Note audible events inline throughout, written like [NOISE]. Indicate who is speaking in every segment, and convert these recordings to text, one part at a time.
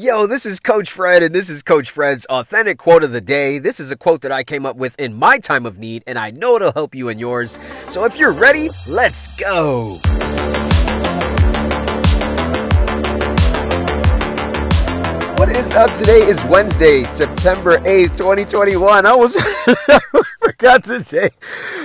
Speaker 1: Yo, this is Coach Fred, and this is Coach Fred's authentic quote of the day. This is a quote that I came up with in my time of need, and I know it'll help you in yours. So if you're ready, let's go. What is up? Today is Wednesday, September 8th, 2021. I was [LAUGHS] forgot to say.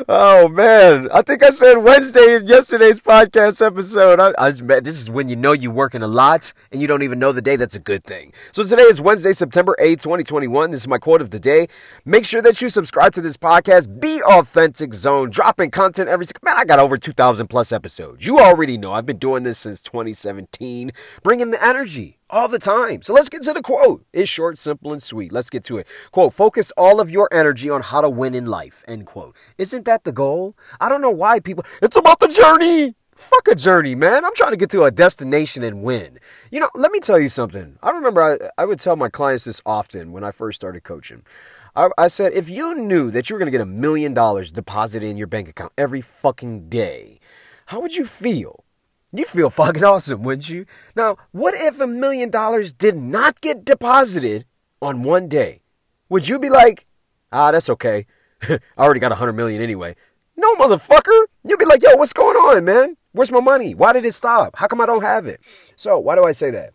Speaker 1: Oh man, I think I said Wednesday in yesterday's podcast episode. I, I this is when you know you're working a lot and you don't even know the day. That's a good thing. So today is Wednesday, September 8th, 2021. This is my quote of the day. Make sure that you subscribe to this podcast. Be Authentic Zone, dropping content every single. man. I got over 2,000 plus episodes. You already know I've been doing this since 2017, bringing the energy all the time. So let's get to the quote. It's short, simple, and sweet. Let's get to it. Quote, focus all of your energy on how to win in life. End quote. Isn't that the goal? I don't know why people, it's about the journey. Fuck a journey, man. I'm trying to get to a destination and win. You know, let me tell you something. I remember I, I would tell my clients this often when I first started coaching. I, I said, if you knew that you were going to get a million dollars deposited in your bank account every fucking day, how would you feel? You feel fucking awesome, wouldn't you? Now, what if a million dollars did not get deposited on one day? Would you be like, ah, that's okay. [LAUGHS] I already got a hundred million anyway. No, motherfucker. You'd be like, yo, what's going on, man? Where's my money? Why did it stop? How come I don't have it? So, why do I say that?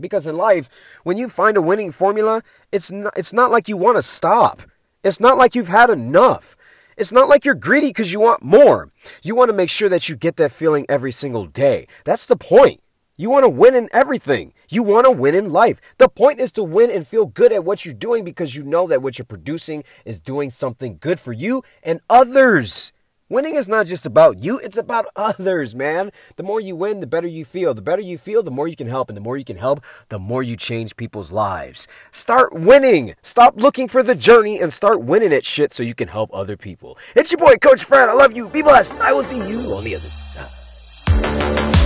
Speaker 1: Because in life, when you find a winning formula, it's not, it's not like you want to stop. It's not like you've had enough. It's not like you're greedy because you want more. You want to make sure that you get that feeling every single day. That's the point. You want to win in everything. You want to win in life. The point is to win and feel good at what you're doing because you know that what you're producing is doing something good for you and others. Winning is not just about you, it's about [LAUGHS] others, man. The more you win, the better you feel. The better you feel, the more you can help. And the more you can help, the more you change people's lives. Start winning. Stop looking for the journey and start winning at shit so you can help other people. It's your boy, Coach Fred. I love you. Be blessed. I will see you on the other side.